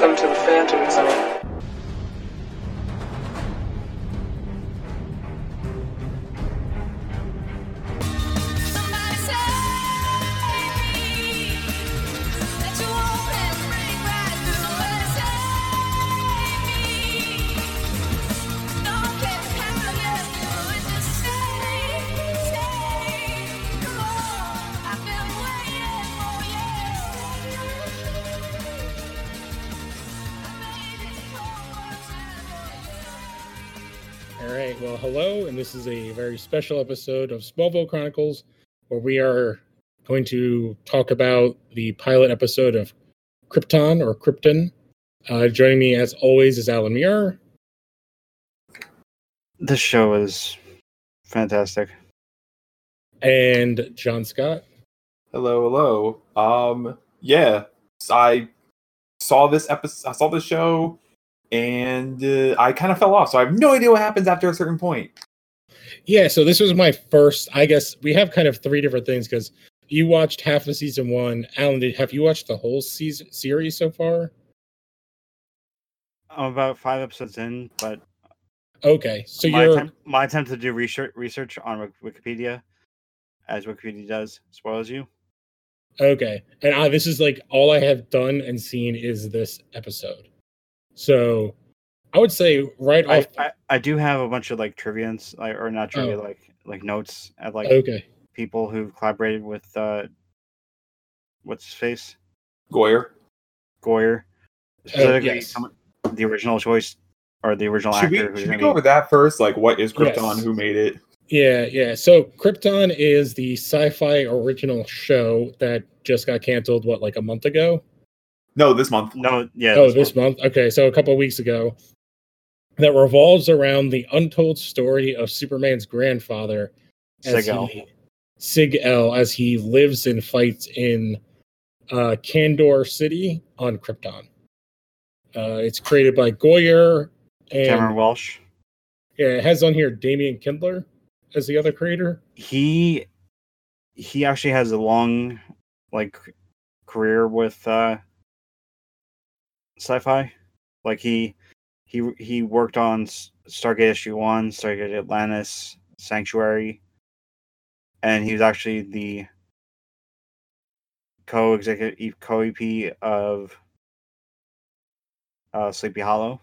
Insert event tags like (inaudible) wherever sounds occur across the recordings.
Welcome to the Phantom Zone. Special episode of Smallville Chronicles, where we are going to talk about the pilot episode of Krypton or Krypton. Uh, joining me, as always, is Allan Muir. This show is fantastic. and Jon Scott. Hello, hello. Um, yeah, I saw this episode. I saw the show, and uh, I kind of fell off. So I have no idea what happens after a certain point. Yeah, so this was my first. I guess we have kind of three different things because you watched half of season one. Allan, did have you watched the whole season series so far? I'm about five episodes in, but Okay, so my, you're attempt, my attempt to do research research on Wikipedia, as Wikipedia does, spoils you. Okay. And I, this is like all I have done and seen is this episode. So I would say right I, off. I, I do have a bunch of like trivia like or not trivia Oh. like like notes at like okay. people who've collaborated with uh what's his face Goyer, Goyer specifically Oh, yes. some, the original choice or the original should we actor. who's should we go be- over that first? Like, what is Krypton? Yes. Who made it? Yeah, yeah. So Krypton is the Syfy original show that just got canceled. What, like a month ago? No, this month. No, yeah. oh, this this one. month. Okay, so a couple of weeks ago. That revolves around the untold story of Superman's grandfather, as Sig-El. he- Sig El, as he lives and fights in uh, Kandor City on Krypton. Uh, it's created by Goyer and Cameron Welsh. yeah, it has on here Damian Kindler as the other creator. he he actually has a long like career with uh sci-fi like he he he worked on S- stargate sg1 stargate atlantis sanctuary. And he was actually the co-executive co-ep of uh sleepy hollow.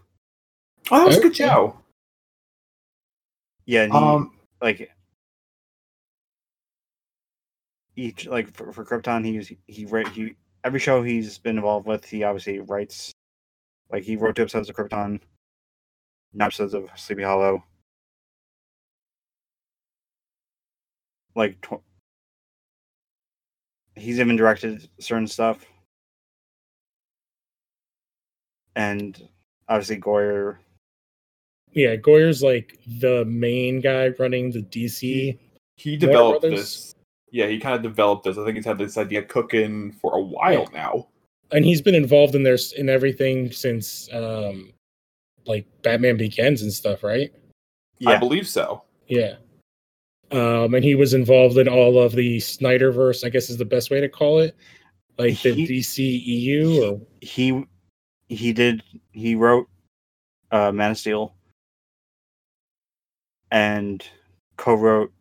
Oh, that was a good show. yeah and he, Um, like each like for, for Krypton he's he write he every show he's been involved with he obviously writes like he wrote two episodes of Krypton, nine episodes of Sleepy Hollow. Like tw- he's even directed certain stuff, and obviously Goyer. Yeah, Goyer's like the main guy running the DC. he Warner developed this. Yeah, he kind of developed this. I think he's had this idea cooking for a while now. and he's been involved in their in everything since um like Batman Begins and stuff, right? Yeah. I believe so. Yeah. Um and he was involved in all of the Snyderverse, I guess is the best way to call it. Like the He- DCEU or he he did he wrote uh Man of Steel and co-wrote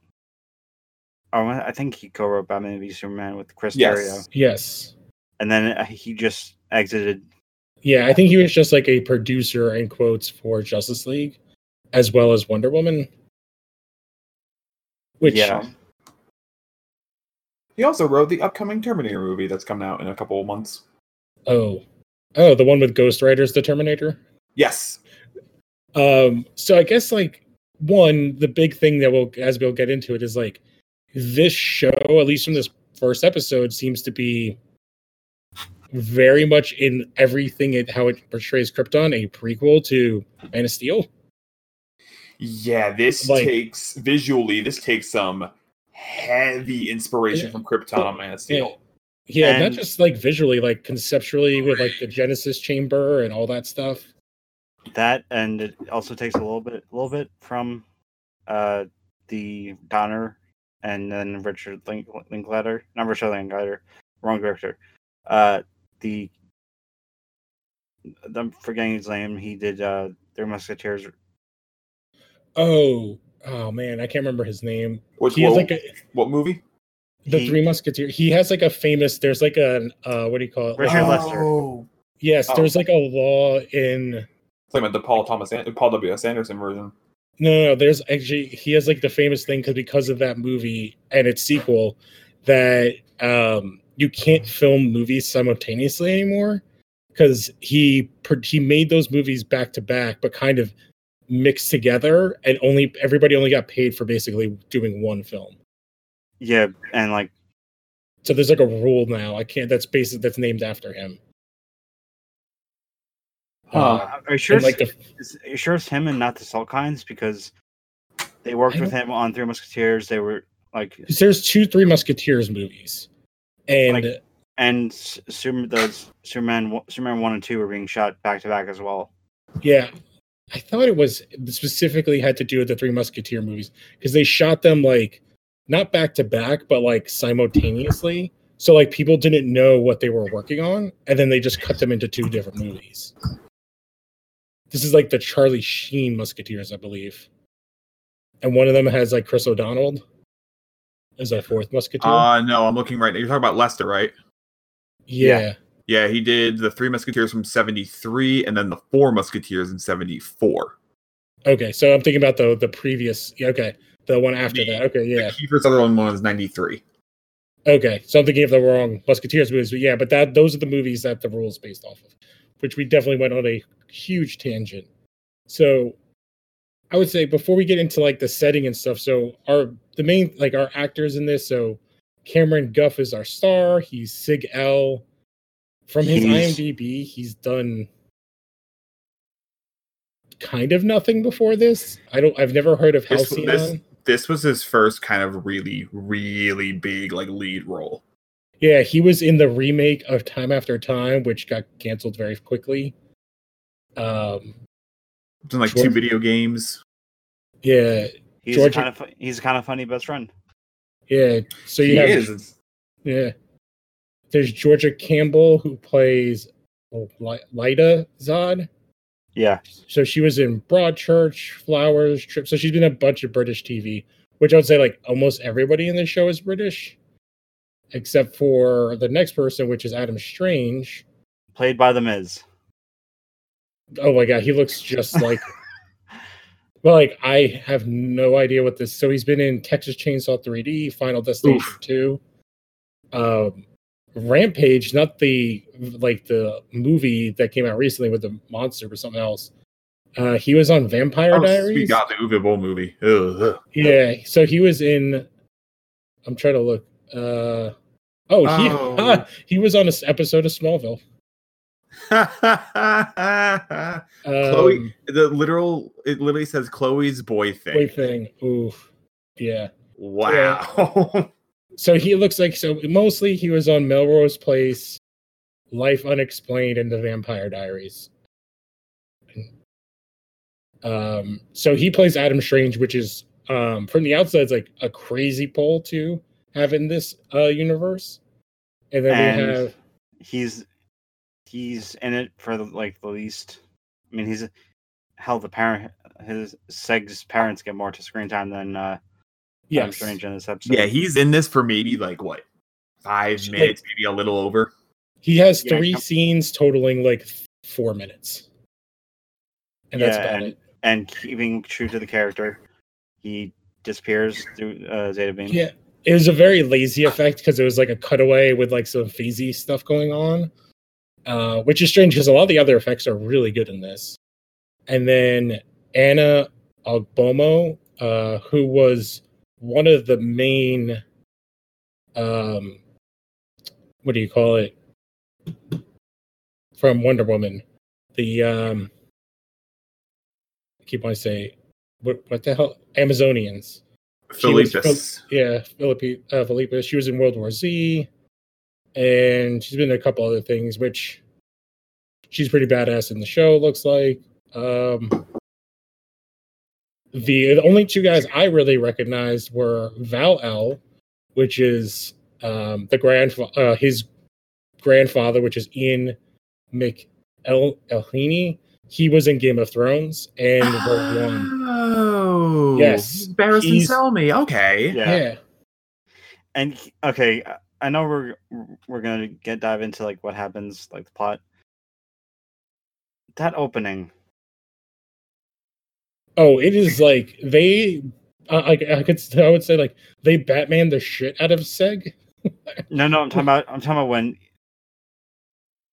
oh, I think he co-wrote Batman v Superman with Chris Yes. Terrio, yes. and then uh, he just exited. Yeah, I think he was just like a producer in quotes for Justice League as well as Wonder Woman. Which Yeah. He also wrote the upcoming Terminator movie that's coming out in a couple of months. oh. Oh, the one with Ghost Rider's the Terminator? Yes. Um, so I guess like one, the big thing that we'll as we'll get into it is like this show, at least from this first episode, seems to be very much in everything it how it portrays Krypton, a prequel to Man of Steel. Yeah, this Like- takes visually. This takes some heavy inspiration Yeah. from Krypton on Man of Steel. Yeah, not And- just like visually, like conceptually with like the Genesis chamber and all that stuff. That and it also takes a little bit, a little bit from uh the Donner and then Richard Link- Linklater, not Richard Linklater, wrong director. Uh, the I'm forgetting his name. He did uh Three Musketeers. Oh, oh man, I can't remember his name. Which He what, like a, what movie? the He- Three Musketeers. He has like a famous. There's like a uh, what do you call it? Richard Like- Lester. Oh. Yes, Oh. there's like a law in. Talking about the Paul Thomas, An- Paul W. S. Anderson version. No, no, no, there's actually he has like the famous thing because because of that movie and its sequel that um you can't film movies simultaneously anymore because he he made those movies back to back but kind of mixed together and only everybody only got paid for basically doing one film. Yeah, and like So there's like a rule now. I can't. That's basic. That's named after him. Huh. Um, are you sure? And like it's, the is- you sure it's him and not the Salkinds? Because they worked with him on Three Musketeers. They were like there's two Three Musketeers movies, and Like- and Super, the Superman, Superman one and two were being shot back to back as well. Yeah. I thought it was specifically had to do with the Three Musketeer movies because they shot them like not back to back, but like simultaneously. So like people didn't know what they were working on, and then they just cut them into two different movies. This is like the Charlie Sheen Musketeers, I believe, and one of them has like Chris O'Donnell as our fourth Musketeer. Uh no, I'm looking right now. You're talking about Lester, right? yeah. Yeah, he did the Three Musketeers from '73, and then the Four Musketeers in '74. Okay, so I'm thinking about the the previous. Okay, the one after The- that. Okay, yeah. The Kiefer Sutherland one was '93. Okay, so I'm thinking of the wrong Musketeers movies, but yeah, but that those are the movies that the rules based off of, which we definitely went on a huge tangent. So I would say before we get into like the setting and stuff, so our the main like our actors in this, so Cameron Cuffe is our star. He's Sig L. From his He's- IMDb, he's done kind of nothing before this. I don't. I've never heard of This, Halcyon. this, this was his first kind of really, really big like lead role. Yeah, he was in the remake of Time After Time, which got canceled very quickly. Um, like two video games. Yeah, He's Georgia- kind of he's a kind of funny best friend. yeah. So you he have is. Yeah. There's Georgina Campbell who plays oh, Lyta Zod. Yeah, So she was in Broadchurch, Flowers, Trip. So she's been a bunch of British TV, which I would say like almost everybody in the show is British, except for the next person, which is Adam Strange. played by the Miz. Oh my god, he looks just (laughs) like. Well, like I have no idea what this. So he's been in Texas Chainsaw 3D, Final Destination Oof. 2, um, Rampage, not the like the movie that came out recently with the monster, but something else. Uh, he was on Vampire Oh, we Diaries. got the Uwe Boll movie. Ugh. Yeah, so he was in. I'm trying to look. Uh, oh, he Oh. (laughs) he was on this episode of Smallville. Um, Chloe, the literal, it literally says Chloe's boy thing. boy thing. Oof. Yeah. Wow. (laughs) So he looks like so mostly he was on Melrose Place, Life Unexplained, and The Vampire Diaries. Um, so he plays Adam Strange, which is um from the outside it's like a crazy pull to have in this uh universe. And then we have He's he's in it for the, like the least. I mean, he's hell. The parent, his Seg's parents get more to screen time than uh, Adam yes, Strange in this episode. yeah, he's in this for maybe like what five Like- minutes, maybe a little over. he has Yeah, three com- scenes totaling like four minutes. And that's about and- it. and keeping true to the character, he disappears through uh, Zeta Beam. Yeah, it was a very lazy effect because it was like a cutaway with like some phasey stuff going on, uh, which is strange because a lot of the other effects are really good in this. And then Ann Ogbomo, uh, who was one of the main, um, what do you call it, from Wonder Woman, the um, I keep on saying, what what the hell, Amazonians. She was Yeah, Philippi, uh, Philippa. She was in World War Z, and she's been in a couple other things, which she's pretty badass in the show. Looks like. Um, the, the only two guys I really recognized were Val L, which is um, the grand uh, his grandfather, which is Ian Mc El Elhini. He was in Game of Thrones and Rogue One. Oh, Yes, Barristan he's- Selmy. Okay. Yeah. Yeah. And okay, I- know we're we're gonna get dive into like what happens, like the plot. That opening, Oh, it is like they. Uh, I, I, I could. I would say like they Batman the shit out of Seg. no, no, I'm talking about, I'm talking about when,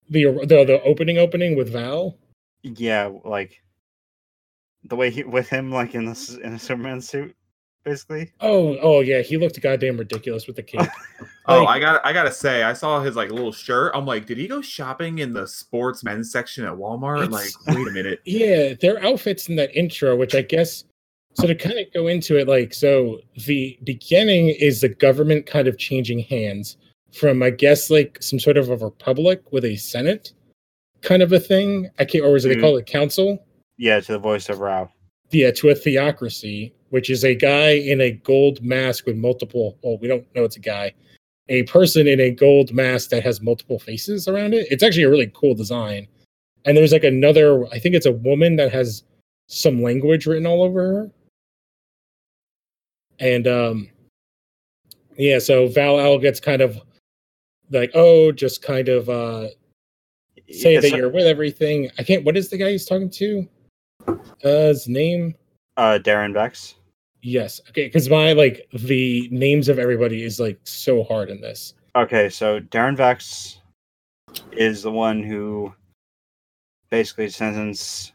The the the opening opening with Val. yeah, like the way he with him like in this in a Superman suit, basically. Oh, oh yeah, he looked goddamn ridiculous with the cape. (laughs) Oh, Like- I got I gotta say, I saw his like little shirt. I'm like, did he go shopping in the sports men's section at Walmart? Like, wait a minute. (laughs) Yeah, their outfits in that intro, which I guess so to kind of go into it, like so the beginning is the government kind of changing hands from I guess like some sort of a republic with a senate kind of a thing. I can't or is it they Mhm. call it council? Yeah, to the voice of Rao. Yeah, to a theocracy, which is a guy in a gold mask with multiple well, we don't know it's a guy. A person in a gold mask that has multiple faces around it. It's actually a really cool design. And there's like another, I think it's a woman that has some language written all over her. And um yeah, so Val Al gets kind of like, oh, just kind of uh say It's, that you're with everything. I can't what is the guy he's talking to? Uh his name? uh Daron Vex. Yes. Okay, because my like the names of everybody is like so hard in this. Okay, so Daron Vex is the one who basically sentence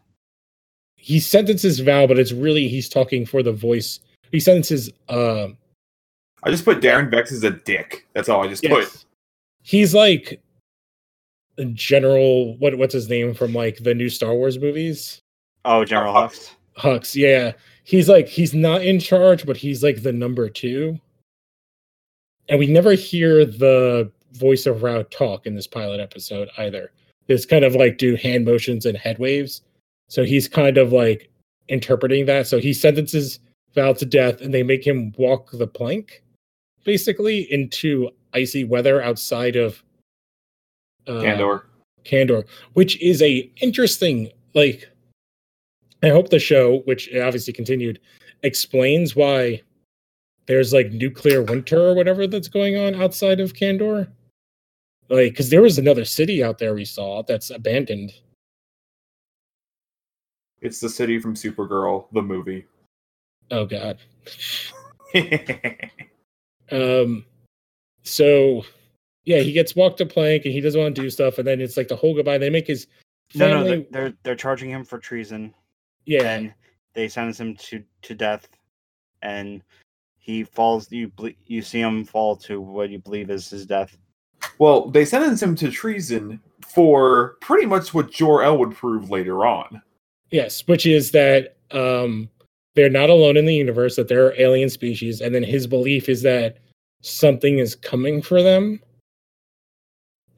He sentences Val, but it's really he's talking for the voice. He sentences um I just put Daron Vex as a dick. That's all I just put. He's like a general what what's his name from like the new Star Wars movies? oh General Uh, Hux. Hux, yeah. He's like he's not in charge, but he's like the number two. And we never hear the voice of Rao talk in this pilot episode either. It's kind of like do hand motions and head waves. So he's kind of like interpreting that. So he sentences Val to death and they make him walk the plank basically into icy weather outside of uh, Kandor. Kandor, which is a interesting like I hope the show, which obviously continued, explains why there's like nuclear winter or whatever that's going on outside of Kandor. Like, because there was another city out there we saw that's abandoned. It's the city from Supergirl, the movie. Oh god. (laughs) Um so yeah, he gets walked a plank and he doesn't want to do stuff, and then it's like the whole goodbye. They make his No, no, family they're, they're they're charging him for treason, yeah. and they sentence him to to death, and he falls. You ble- you see him fall to what you believe is his death. well, they sentence him to treason for pretty much what Jor El would prove later on. Yes, which is that um they're not alone in the universe, that there are alien species, and then his belief is that something is coming for them.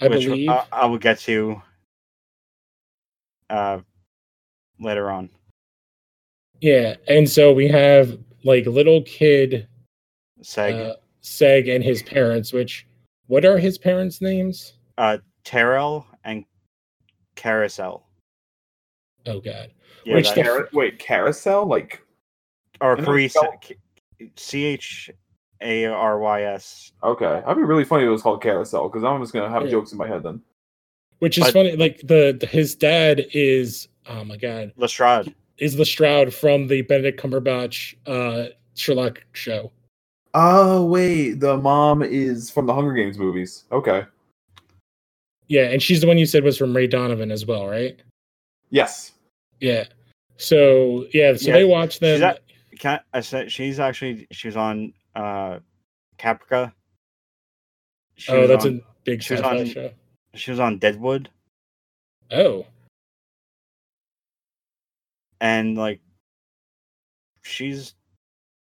I which believe. I, I will get to uh, later on. Yeah, and so we have like little kid Seg, uh, Seg and his parents, which what are his parents' names? uh, Terrell and Carousel. Oh god. Yeah, Which that- the- Car- wait, carousel? Like, or and Carice, spell- C H A R Y S. okay, that'd be really funny if it was called carousel because I'm just gonna have Yeah. jokes in my head then. Which is But- funny. Like the, the his dad is oh my god Lestrade. Is Lestrade from the Benedict Cumberbatch uh Sherlock show. Oh wait, the mom is from the Hunger Games movies. Okay. Yeah, and she's the one you said was from Ray Donovan as well, right? Yes. Yeah. So yeah, so Yeah, they watch she's them. at- Can I said she's actually she was on uh Caprica. She oh, that's on, a big she was on- show. she was on Deadwood Oh, and like she's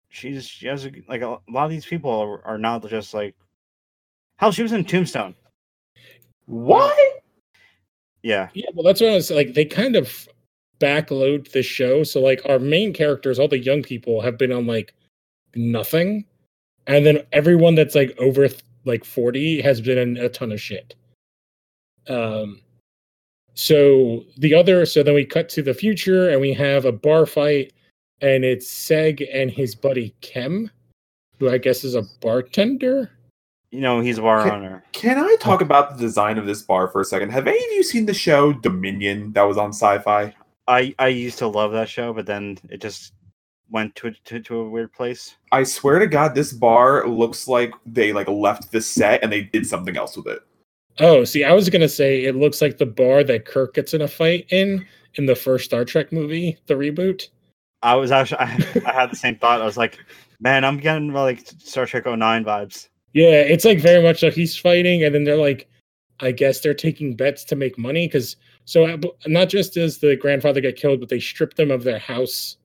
she's she has a, like a, lot of these people are, are now just like hell she was in Tombstone. What? Yeah. yeah. Well, that's what I was like. They kind of backload the show, so like our main characters, all the young people, have been on like nothing, and then everyone that's like over th- like forty has been in a ton of shit. Um. So the other, so then we cut to the future and we have a bar fight, and it's Seg and his buddy Kem, who I guess is a bartender. You know, he's a bar Okay. owner. Can I talk about the design of this bar for a second? Have any of you seen the show Dominion that was on Syfy? I I used to love that show, but then it just went to to, to a weird place. I swear to God, this bar looks like they like left the set and they did something else with it. Oh, see, I was gonna say it looks like the bar that Kirk gets in a fight in in the first Star Trek movie, the reboot. I was actually I, I had the same thought. I was like, man, I'm getting like Star Trek 09 vibes. Yeah, it's like very much like he's fighting, and then they're like, I guess they're taking bets to make money because so uh, not just does the grandfather get killed, but they strip them of their house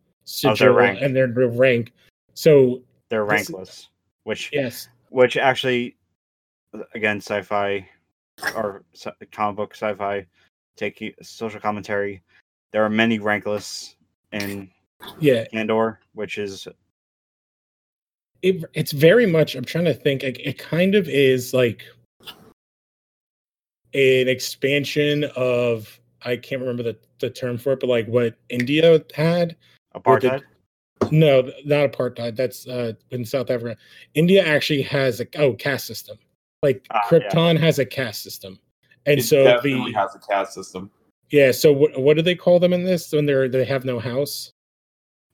Of their rank. and their, rank. So They're This- rankless, which yes, which actually, again, sci-fi or comic book sci-fi, take social commentary. There are many rankless in yeah, Andor, which is it, it's very much. I'm trying to think. Like, it kind of is like an expansion of I can't remember the, the term for it, but like what India had. Apartheid. No, not apartheid. That's uh, in South Africa. India actually has a oh caste system. Like Ah, yeah. Krypton has a caste system, and it so definitely the has a caste system. yeah. So what what do they call them in this when they're they have no house?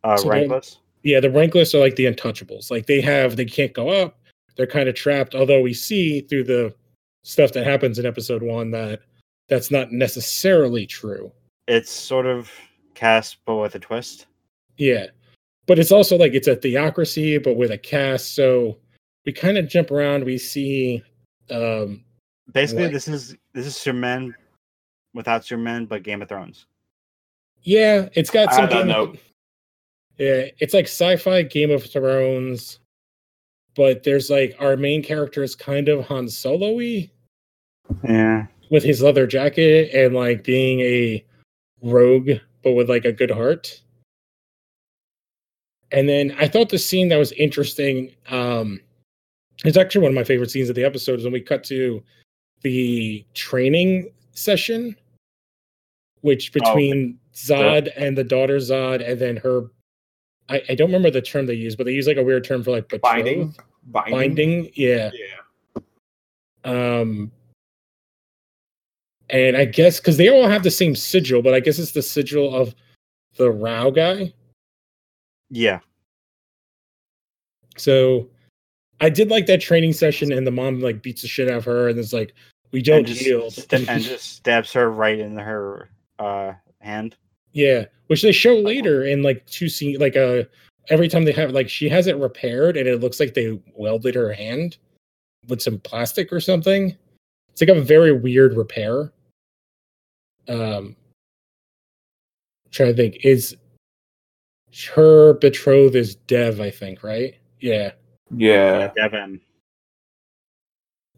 Uh, so rankless. Yeah, the rankless are like the untouchables. Like they have they can't go up. They're kind of trapped. Although we see through the stuff that happens in episode one that that's not necessarily true. It's sort of caste, but with a twist. Yeah. But it's also like it's a theocracy, but with a cast. So we kind of jump around. We see um Basically, Right. this is this is Superman without Superman, but Game of Thrones. yeah, it's got I some that Game of- note. Yeah, it's like sci-fi Game of Thrones, but there's like our main character is kind of Han Solo-y Yeah. with his leather jacket and like being a rogue, but with like a good heart. And then I thought the scene that was interesting, um, it's actually one of my favorite scenes of the episode is when we cut to the training session, which Oh, between Zod and the daughter Zod, and then her I, I don't remember the term they use, but they use like a weird term for like betrothed. Binding. Binding. Binding, yeah. Yeah. Um, and I guess because they all have the same sigil, but I guess it's the sigil of the Rao guy. Yeah. So I did like that training session, and the mom like beats the shit out of her, and it's like, we don't and just, yield. st- and just stabs her right in her uh hand. yeah, which they show later in like two scenes, like uh, every time they have like she has it repaired, and it looks like they welded her hand with some plastic or something. It's like a very weird repair. Um, trying to think is her betrothed is Dev, I think, right? Yeah. Yeah. Devin.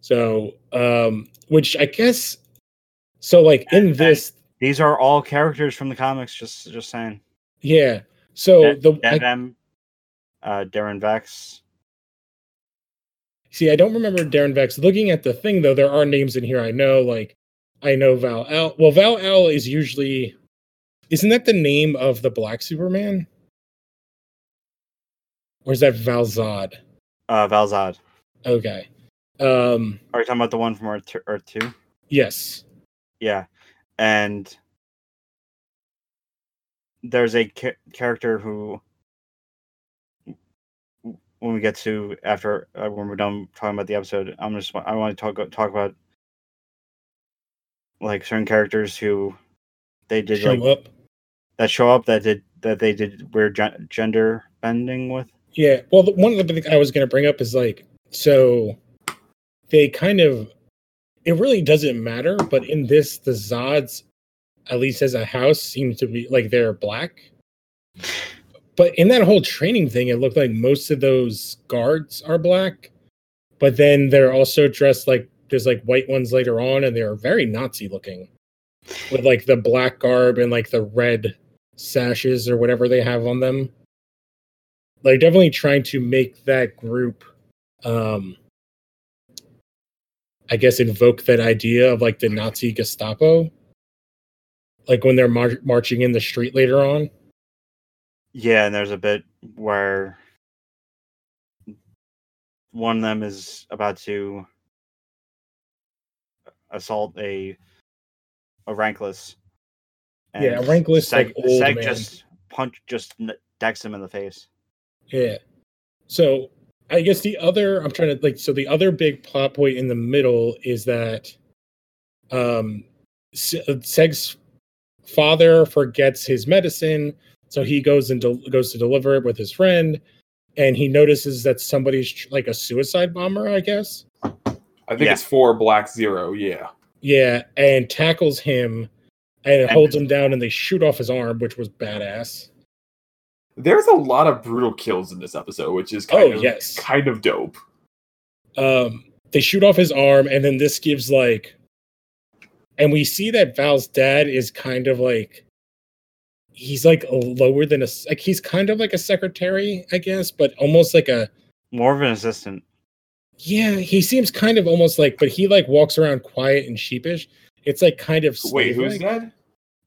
So, um, which I guess, so like in And- this, These are all characters from the comics. Just just saying. yeah. So De- the I, Devin, uh, Daron Vex. see, I don't remember Daron Vex. Looking at the thing though, there are names in here I know. Like I know Val Al. Well, Val Al is usually, isn't that the name of the Black Superman? Or is that Val Zod? Uh, Val-Zod. Okay. Um. Are you talking about the one from Earth, t- Earth Two? Yes. Yeah, and there's a ca- character who, when we get to after uh, when we're done talking about the episode, I'm just I want to talk talk about like certain characters who they did Show like up. that show up that did that they did weird gen- gender bending with. Yeah. Well, one of the things I was going to bring up is like, so they kind of, it really doesn't matter, but in this, the Zods, at least as a house, seem to be like they're black. But in that whole training thing, it looked like most of those guards are black. But then they're also dressed like there's like white ones later on, and they're very Nazi looking with like the black garb and like the red sashes or whatever they have on them like definitely trying to make that group um i guess invoke that idea of like the nazi gestapo like when they're mar- marching in the street later on. Yeah, and there's a bit where one of them is about to assault a a rankless. Yeah, a rankless, like, old Seg man. just punch just decks him in the face. Yeah. So I guess the other I'm trying to like so the other big plot point in the middle is that um Seg's father forgets his medicine, so he goes and del- goes to deliver it with his friend, and he notices that somebody's tr- like a suicide bomber, I guess. I think Yeah. it's for Black Zero. Yeah. Yeah, and tackles him and And- holds him down, and they shoot off his arm, which was badass. There's a lot of brutal kills in this episode, which is kind Oh, of yes. kind of dope. um they shoot off his arm and then this gives like and we see that val's dad is kind of like he's like lower than a like he's kind of like a secretary i guess but almost like a More of an assistant. yeah he seems kind of almost like but he like walks around quiet and sheepish it's like kind of Wait, who's slave-like. dead?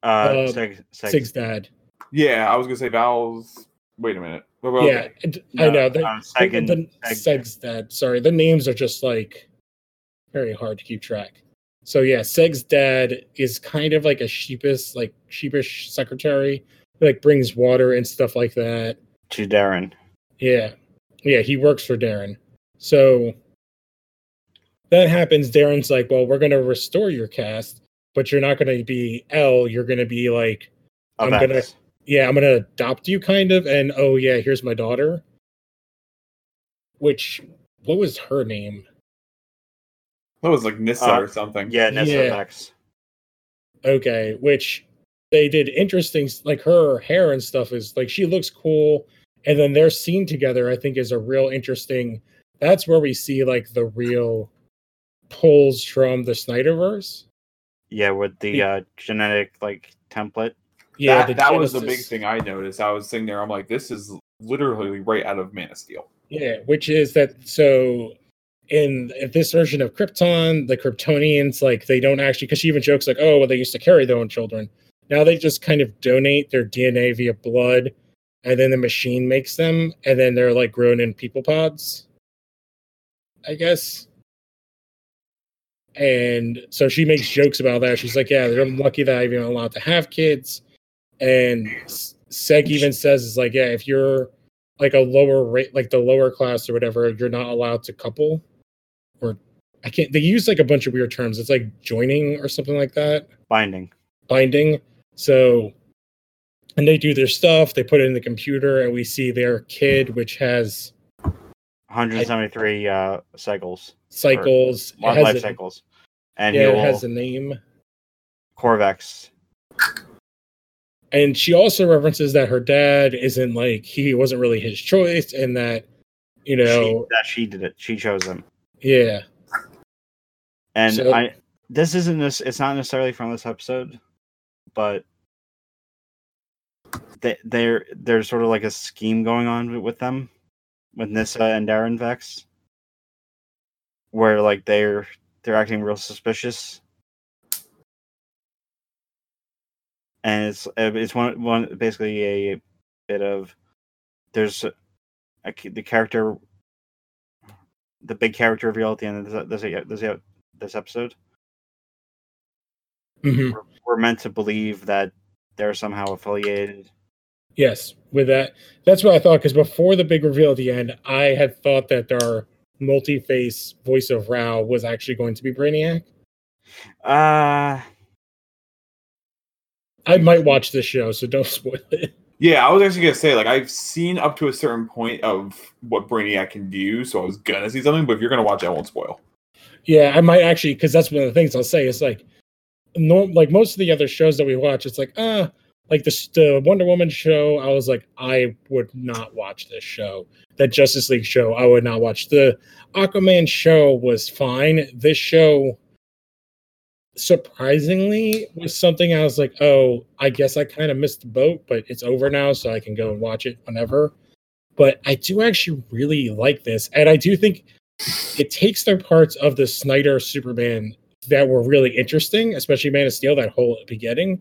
Uh, Uh, Seg, Seg, sig's dad Yeah, I was gonna say Val's. Wait a minute. Well, well, yeah okay. and- i know the, uh, Seg and- the, Seg- seg's dad sorry the names are just like very hard to keep track so yeah seg's dad is kind of like a sheepish like sheepish secretary who, like brings water and stuff like that to Daron. yeah yeah he works for daron so that happens daron's like well we're going to restore your cast but you're not going to be l you're going to be like Of I'm gonna- X. yeah, I'm gonna adopt you kind of, and oh yeah, here's my daughter. Which what was her name? that was like Nyssa Uh, or something. Yeah, Nessa Yeah. X. Okay, which they did interesting like her hair and stuff is like she looks cool, and then their scene together I think is a real interesting. That's where we see like the real pulls from the Snyderverse. Yeah, with the Yeah. uh, genetic like template. Yeah, that, that was the big thing I noticed. I was sitting there, I'm like, this is literally right out of Man of Steel. Yeah, which is that so in this version of Krypton, the Kryptonians like they don't actually because she even jokes like, oh well, they used to carry their own children. Now they just kind of donate their DNA via blood, and then the machine makes them, and then they're like grown in people pods. I guess. And so she makes jokes about that. She's like, "Yeah, they're lucky that I'm even allowed to have kids." And Seg even says, "Is like, yeah, if you're like a lower rate, like the lower class or whatever, you're not allowed to couple, or I can't. They use like a bunch of weird terms. It's like joining or something like that, Binding. binding. So, and they do their stuff. They put it in the computer, and we see their kid, which has 173 uh, cycles. cycles. Life, a- cycles. And Yeah, it has a name. Corvex. And she also references that her dad isn't like he wasn't really his choice, and that you She, know, that she did it. She chose him. yeah, And So- I this isn't this it's not necessarily from this episode, but they they're there's sort of like a scheme going on with them with Nyssa and Daron Vex where like they're they're acting real suspicious. And it's uh, it's one one basically a bit of there's a, a, the character the big character reveal at the end of this this, this, this episode Mhm. we're, we're meant to believe that they're somehow affiliated. Yes, with that, that's what I thought. Because before the big reveal at the end, I had thought that our multi-face voice of Rao was actually going to be Brainiac. Uh I might watch this show, so don't (laughs) spoil it. Yeah, I was actually gonna say like I've seen up to a certain point of what Brainiac can do, so I was gonna see something. But if you're gonna watch, it, I won't spoil. Yeah, I might actually, because that's one of the things I'll say. Is like, no, like most of the other shows that we watch, it's like, ah, like the the Wonder Woman show. I was like, I would not watch this show. That Justice League show, I would not watch. The Aquaman show was fine. This show, surprisingly, was something I was like, oh, I guess I kind of missed the boat, but it's over now, so I can go and watch it whenever. But I do actually really like this, and I do think it takes their parts of the Snyder Superman that were really interesting, especially Man of Steel, that whole beginning,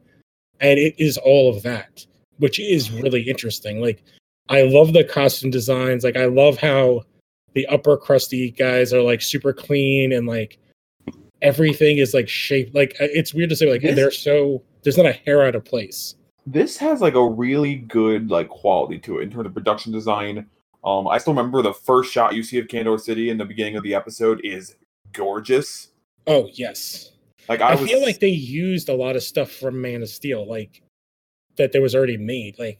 and it is all of that, which is really interesting. Like, I love the costume designs. Like, I love how the upper crusty guys are like super clean and like everything is like shaped. Like, uh, it's weird to say, like, This- they're so there's not a hair out of place. this has like a really good like quality to it in terms of production design. Um, I still remember the first shot you see of Kandor City in the beginning of the episode is gorgeous. Oh, yes. Like I, I, was, feel like they used a lot of stuff from Man of Steel, like that there was already made. Like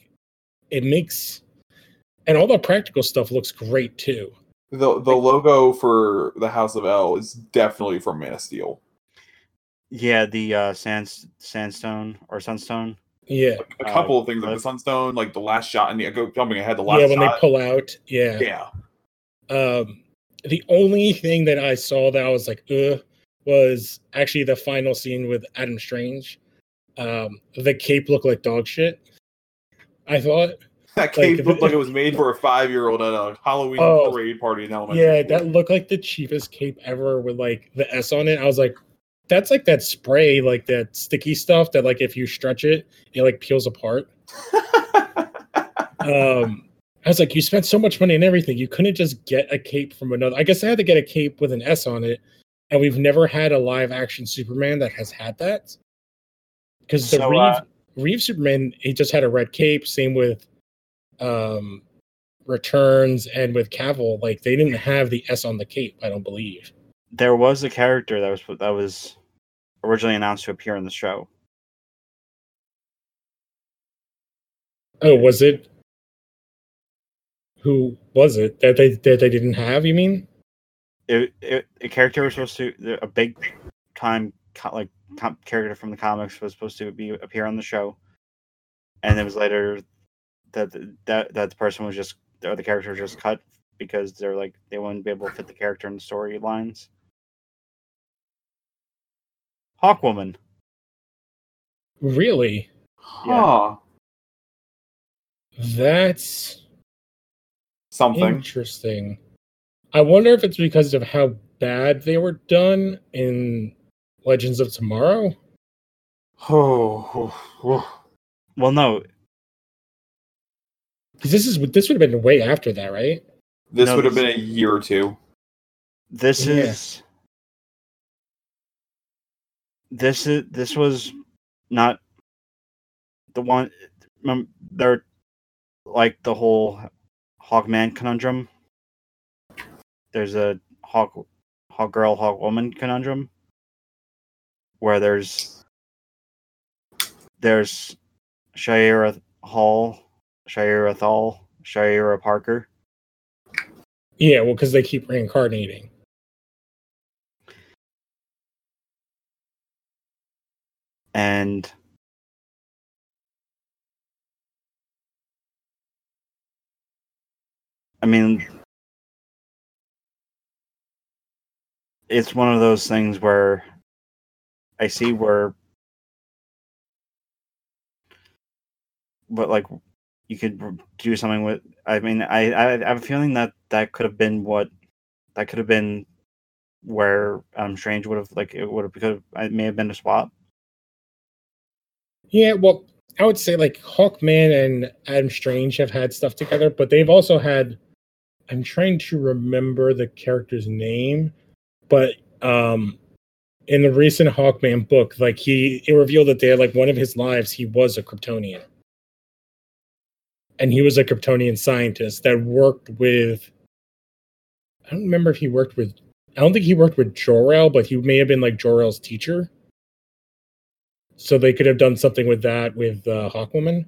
it makes, and all the practical stuff looks great too. The the logo for the House of L is definitely from Man of Steel. Yeah, the uh, sand sandstone or sunstone. Yeah, A Uh, couple of things like the Sunstone, like the last shot, and the go jumping ahead, the last yeah. When shot. they pull out, yeah. yeah, Um, the only thing that I saw that I was like, ugh, was actually the final scene with Adam Strange. Um, the cape looked like dog shit. I thought. (laughs) that cape Like, looked like it was made for a five year old at a Halloween Oh. parade party in elementary. Yeah, school. that looked like the cheapest cape ever with like the S on it. I was like, that's like that spray, like that sticky stuff that like if you stretch it, it like peels apart. (laughs) Um I was like, you spent so much money and everything. You couldn't just get a cape from another. I guess I had to get a cape with an S on it, and we've never had a live action Superman that has had that. Because the So, Reeve, uh, Reeve Superman, he just had a red cape. Same with um Returns and with Cavill, like they didn't have the S on the cape. I don't believe. There was a character that was that was originally announced to appear in the show. Oh, was it? Who was it that they that they didn't have? You mean? It, it a character was supposed to a big time like character from the comics was supposed to be appear on the show, and it was later that that that the person was just or the character was just cut because they're like they wouldn't be able to fit the character in the storylines. Hawkwoman. Really? huh. That's Something. interesting. I wonder if it's because of how bad they were done in Legends of Tomorrow. Oh, oh, oh. Well, no, Because this is this would have been way after that, right? This No, would have been a year or two. this Yeah. is this is this was not the one remem- they're like the whole hawkman conundrum there's a hawk hawk girl hawk woman conundrum where there's there's Shaira Hall, Shaira Thal, Shaira Parker. Yeah, well, because they keep reincarnating. and I mean, it's one of those things where I see where, but like you could do something with. I mean, I I, I have a feeling that that could have been what that could have been where um Strange would have like it would have because it may have been a swap. Yeah, well, I would say like Hawkman and Adam Strange have had stuff together, but they've also had. I'm trying to remember the character's name, but um, in the recent Hawkman book, like he it revealed that they had like one of his lives, he was a Kryptonian, and he was a Kryptonian scientist that worked with. I don't remember if he worked with. I don't think he worked with Jor-El, but he may have been like Jor-El's teacher so they could have done something with that with uh, Hawkwoman.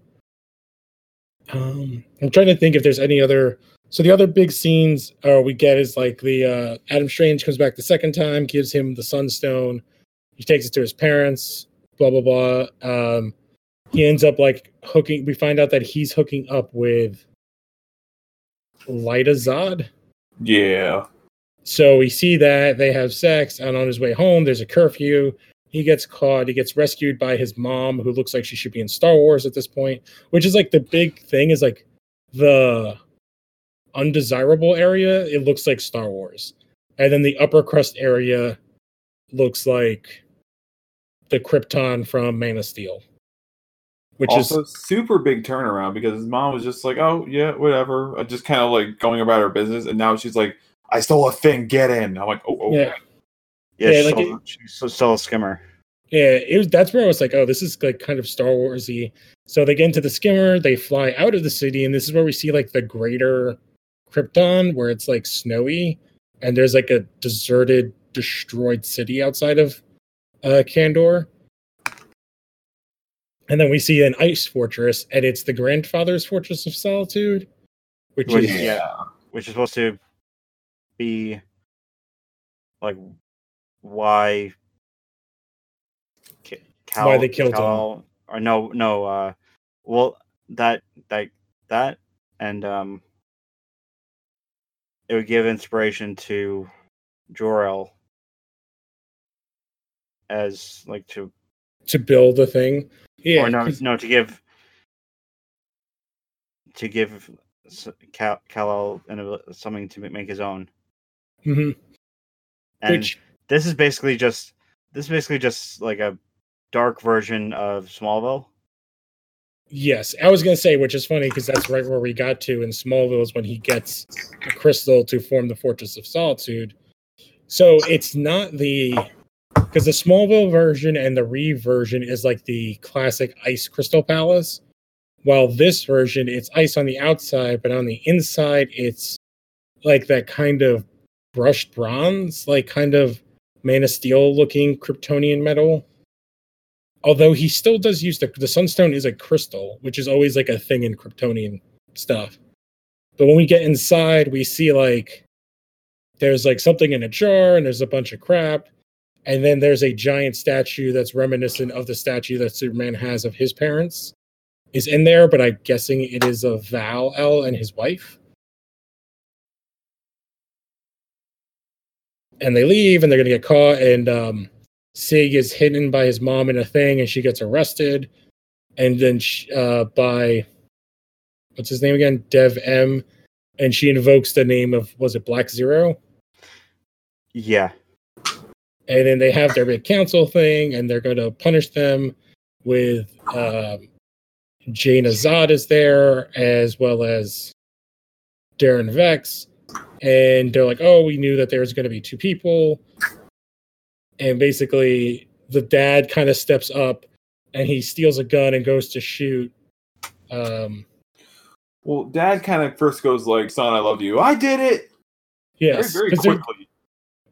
Um, I'm trying to think if there's any other. So the other big scenes uh, we get is like the uh, Adam Strange comes back the second time, gives him the Sunstone. He takes it to his parents. Blah blah blah. Um, he ends up like hooking. We find out that he's hooking up with Lyta Zod. Yeah. So we see that they have sex, and on his way home, there's a curfew. He gets caught. He gets rescued by his mom, who looks like she should be in Star Wars at this point. Which is like the big thing is like the undesirable area. It looks like Star Wars, and then the upper crust area looks like the Krypton from Man of Steel. Which also is super big turnaround because his mom was just like, "Oh yeah, whatever," just kind of like going about her business, and now she's like, "I stole a thing, get in." I'm like, "Oh, oh. yeah. Yeah, Yeah, she's, like she's still a skimmer. Yeah, it was that's where I was like, oh, this is like kind of Star Warsy. So they get into the skimmer, they fly out of the city, and this is where we see like the greater Krypton, where it's like snowy, and there's like a deserted, destroyed city outside of uh Kandor. And then we see an ice fortress, and it's the grandfather's fortress of solitude, which Which- is yeah. which is supposed to be like why Cal, Why they killed him. Or no no uh well that that that and um it would give inspiration to Jor-El as like to to build a thing. Yeah, or no 'cause- no to give to give s- Kal Kal-El something to make his own mhm. and which this is basically just this is basically just like a dark version of Smallville. Yes, I was gonna say, which is funny because that's right where we got to in Smallville is when he gets the crystal to form the Fortress of Solitude. So it's not the because the Smallville version and the Reeve version is like the classic ice crystal palace, while this version it's ice on the outside, but on the inside it's like that kind of brushed bronze, like kind of Man of Steel looking Kryptonian metal. Although he still does use the the sunstone is a crystal which is always like a thing in kryptonian stuff. But when we get inside we see like there's like something in a jar and there's a bunch of crap and then there's a giant statue that's reminiscent of the statue that superman has of his parents is in there but i'm guessing it is of Val-El and his wife and they leave and they're gonna get caught and um Seg is hidden by his mom in a thing, and she gets arrested. And then sh uh, by what's his name again, Dev-Em, and she invokes the name of was it Black Zero? Yeah, And then they have their big council thing, and they're going to punish them with um, Jayna Zod is there as well as Daron Vex, and they're like, "Oh, we knew that there was going to be two people." and basically the dad kind of steps up and he steals a gun and goes to shoot um Well, Dad kind of first goes like, "Son, I love you. I did it." yes very, very quickly.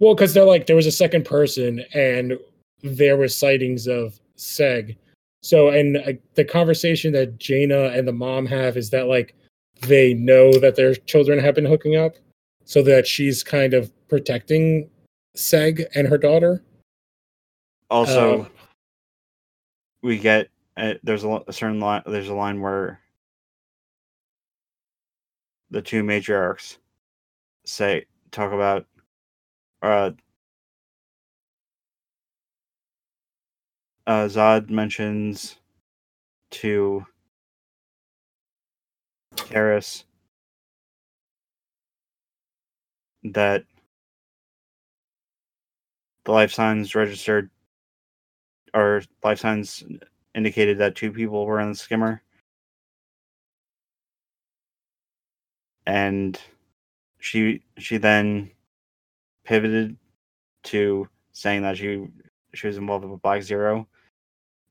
Well because they're like there was a second person and there were sightings of seg. So and uh, the conversation that Jayna and the mom have is that like they know that their children have been hooking up so that she's kind of protecting seg and her daughter. Also Um, we get uh, there's a, a certain line there's a line where the two matriarchs say talk about uh uh Zod mentions to Charys that the life signs registered or life signs indicated that two people were in the skimmer. And she she then pivoted to saying that she she was involved with Black Zero.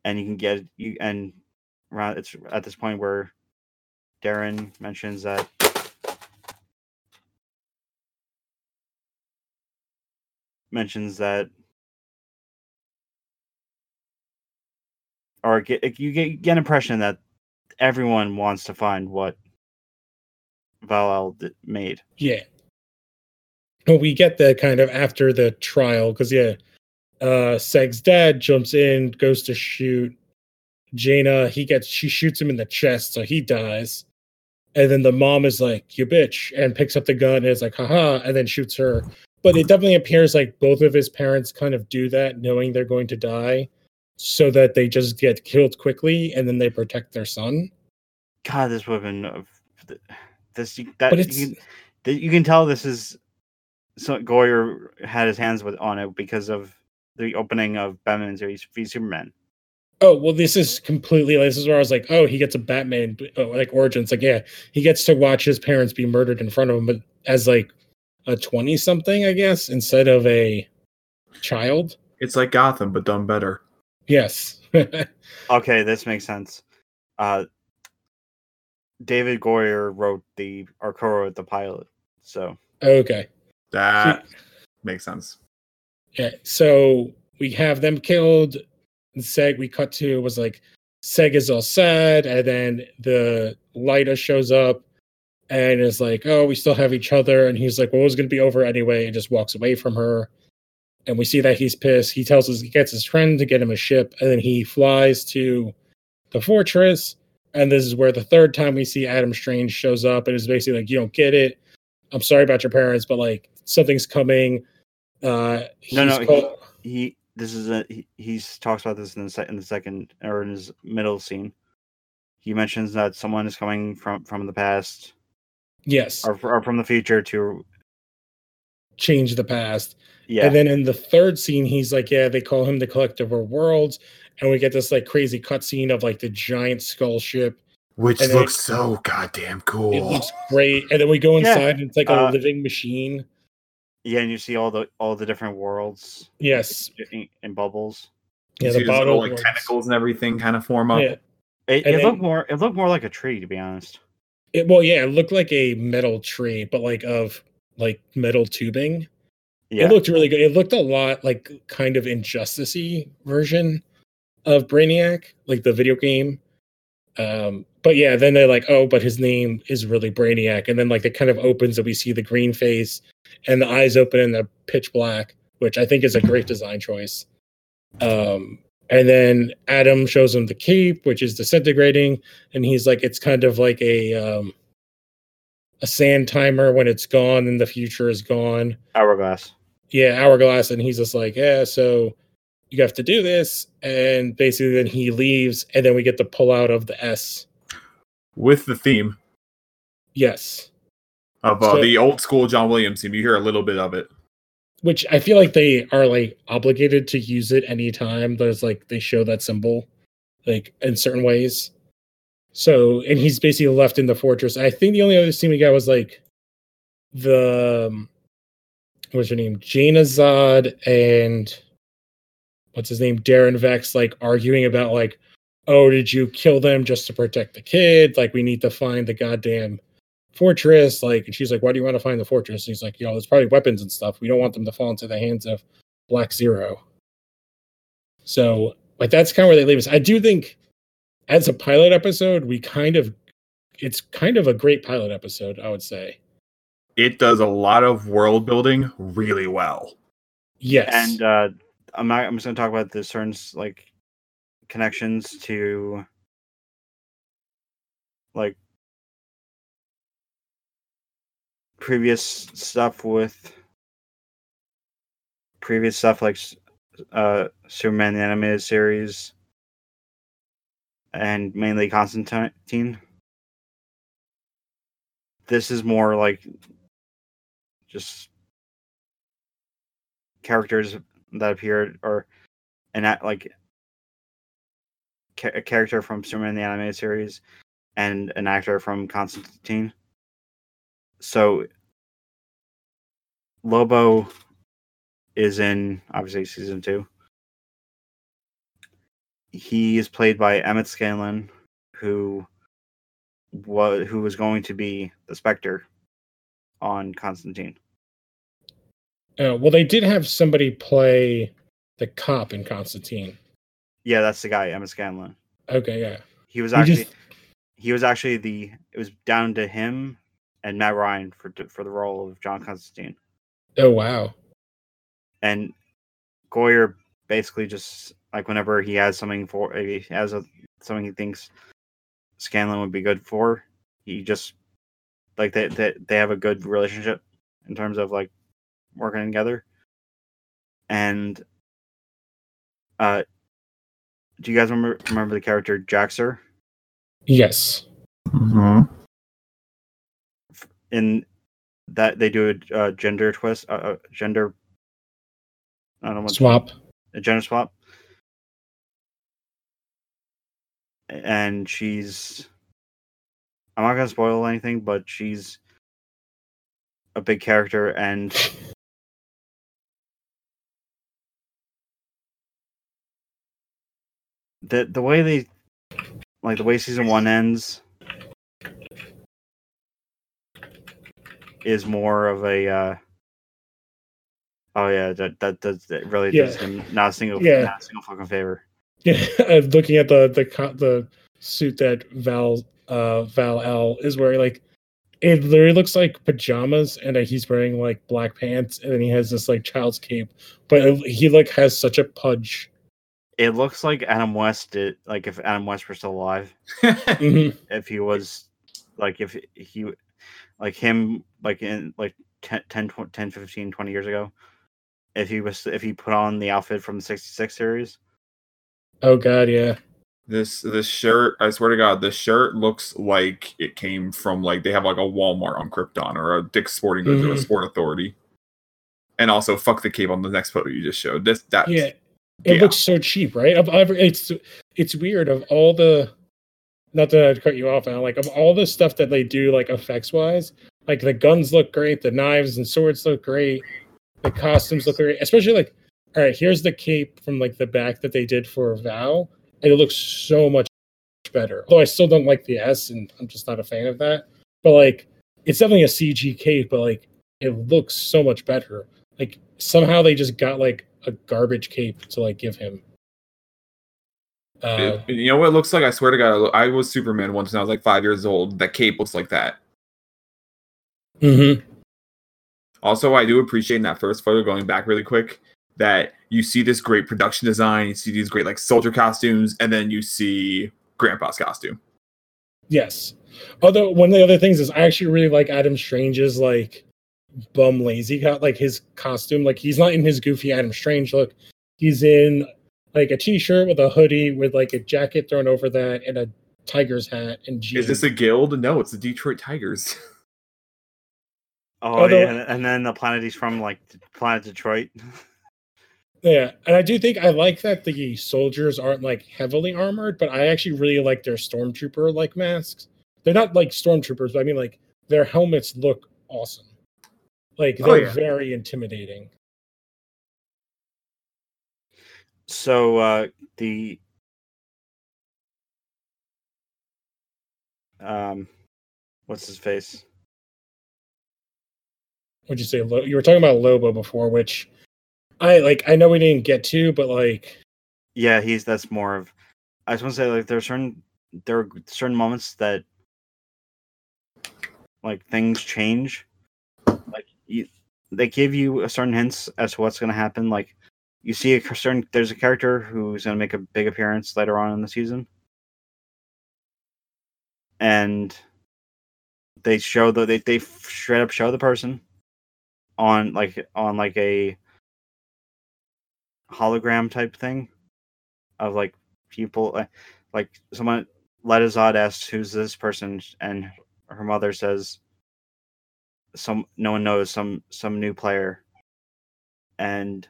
And you can get you and around it's at this point where Daron mentions that mentions that or get you get, get an impression that everyone wants to find what Val d- made. Yeah. We get that kind of after the trial because yeah, uh Seg's dad jumps in, goes to shoot Jayna. He gets she shoots him in the chest, so he dies. And then the mom is like, "You bitch," and picks up the gun and is like, "Haha," and then shoots her. But it definitely appears like both of his parents kind of do that, knowing they're going to die, so that they just get killed quickly and then they protect their son. God, this would have been uh, this that But it's can, that you can tell this is so Goyer had his hands with on it because of the opening of Batman v v Superman. Oh well, this is completely. This is where I was like, oh, he gets a Batman uh, like origins. Like, yeah, he gets to watch his parents be murdered in front of him, but as like a twenty something, I guess, instead of a child. It's like Gotham, but done better. Yes. (laughs) Okay, this makes sense. Uh, David Goyer wrote the or co-wrote the pilot, so okay. That makes sense. Yeah. So we have them killed. And Seg, we cut to was like Seg is all sad, and then the Lyta shows up and is like, "Oh, we still have each other." And he's like, "Well, it was going to be over anyway," and just walks away from her. And we see that he's pissed. He tells us he gets his friend to get him a ship, and then he flies to the fortress. And this is where the third time we see Adam Strange shows up, and is basically like, "You don't get it. I'm sorry about your parents, but like something's coming." Uh, No, he's no, called- he this is a he he's talks about this in the, se- in the second or in his middle scene. He mentions that someone is coming from from the past yes, or, or from the future to change the past. yeah And then in the third scene, he's like, yeah, they call him the collective of worlds. And we get this like crazy cutscene of like the giant skull ship. Which And then- looks so goddamn cool. It cool. looks great. And then we go Yeah. inside and it's like a Uh, living machine. Yeah, and you see all the all the different worlds Yes. in, in bubbles. Yeah, the little, bottle like works. tentacles and everything kind of form up. Yeah. It, it then- looked more it looked more like a tree to be honest. It, well, yeah, it looked like a metal tree, but like of like metal tubing. Yeah, It looked really good. It looked a lot like kind of injustice-y version of Brainiac, like the video game. Um, but yeah, then they're like, oh, but his name is really Brainiac. And then like it kind of opens and we see the green face and the eyes open and the pitch black, which I think is a great design choice. Um, and then Adam shows him the cape, which is disintegrating, and he's like, it's kind of like a um a sand timer when it's gone and the future is gone hourglass. yeah, hourglass, and he's just like, yeah, so you have to do this, and basically then he leaves, and then we get the pull out of the S. With the theme Yes, of uh, So- the old school John Williams theme. You hear a little bit of it. which I feel like they are like obligated to use it anytime there's like they show that symbol, like in certain ways. So, and he's basically left in the fortress. I think the only other scene we got was like the um, what's her name, Jayna Zod and what's his name, Daron Vex, like arguing about like, oh, did you kill them just to protect the kid? Like, we need to find the goddamn fortress. Like, and she's like, why do you want to find the fortress? And he's like, you know, there's probably weapons and stuff. We don't want them to fall into the hands of Black Zero. So, like, that's kind of where they leave us. I do think, as a pilot episode, we kind of, it's kind of a great pilot episode, I would say. It does a lot of world building really well. Yes. And uh I'm not I'm just gonna talk about the certain s- like connections to like previous stuff with previous stuff like uh Superman the animated series and mainly Constantine. This is more like just characters that appeared or and like ca- a character from Superman in the animated series and an actor from Constantine. So Lobo is in obviously season two. He is played by Emmett Scanlon, who was who was going to be the Spectre on Constantine. Uh, well, they did have somebody play the cop in Constantine. Yeah, that's the guy, Emmett Scanlon. Okay, yeah. He was actually just- he was actually the it was down to him and Matt Ryan for for the role of John Constantine. Oh wow. And Goyer basically just like whenever he has something for he has a something he thinks Scanlon would be good for, he just like they they, they have a good relationship in terms of like working together. And uh do you guys remember remember the character Jax-Ur? Yes. Mm-hmm. in that they do a uh, gender twist, uh, uh, gender. I don't know what Swap. a gender swap. and she's I'm not gonna spoil anything, but she's a big character and the the way they like the way season one ends is more of a uh oh yeah that that does that really does Yeah. him not a single Yeah. not a single fucking favor (laughs) Yeah, looking at the the the suit that Val uh Val-El is wearing, like it literally looks like pajamas, and uh, he's wearing like black pants, and then he has this like child's cape, but he like has such a pudge. It looks like Adam West did like if Adam West were still alive (laughs) Mhm. if he was like if he like him like in like 10 10 10 15 20 years ago if he was if he put on the outfit from the 66 series Oh god, yeah. This this shirt, I swear to God, this shirt looks like it came from like they have like a Walmart on Krypton or a Dick's Sporting Goods or a Mhm. Sport Authority. And also, fuck the cape on the next photo you just showed. This that Yeah, it yeah. looks so cheap, right? Of it's it's weird of all the, not to cut you off, Al, like of all the stuff that they do, like effects wise, like the guns look great, the knives and swords look great, the costumes look great, especially like, all right, here's the cape from like the back that they did for Val, and it looks so much better. Although I still don't like the S, and I'm just not a fan of that. But like, it's definitely a CG cape, but like, it looks so much better. Like somehow they just got like a garbage cape to like give him. Uh, It- you know what it looks like? I swear to God, I was Superman once when I was like five years old. That cape looks like that. mhm. Also, I do appreciate in that first photo, going back really quick, that you see this great production design, you see these great like soldier costumes, and then you see Grandpa's costume. Yes. Although one of the other things is I actually really like Adam Strange's like bum lazy got like his costume. Like he's not in his goofy Adam Strange look. He's in like a t-shirt with a hoodie with like a jacket thrown over that and a tiger's hat and jeans. Is this a guild? No, it's the Detroit Tigers. (laughs) oh Although- yeah and, and then the planet he's from like planet detroit (laughs) Yeah, and I do think I like that the soldiers aren't like heavily armored, but I actually really like their stormtrooper like masks. They're not like stormtroopers, but I mean like their helmets look awesome. Like Oh, they're yeah. very intimidating. so uh the um what's his face Would you say you were talking about Lobo before, which I like. I know we didn't get to, but like, yeah he's that's more of i just want to say like there's certain there are certain moments that like things change like you, they give you a certain hints as to what's going to happen like you see a certain there's a character who's going to make a big appearance later on in the season. And they show the they, they straight up show the person on like on like a hologram type thing of like people uh, like someone Lyta Zod asks who's this person? And her mother says some no one knows some some new player. And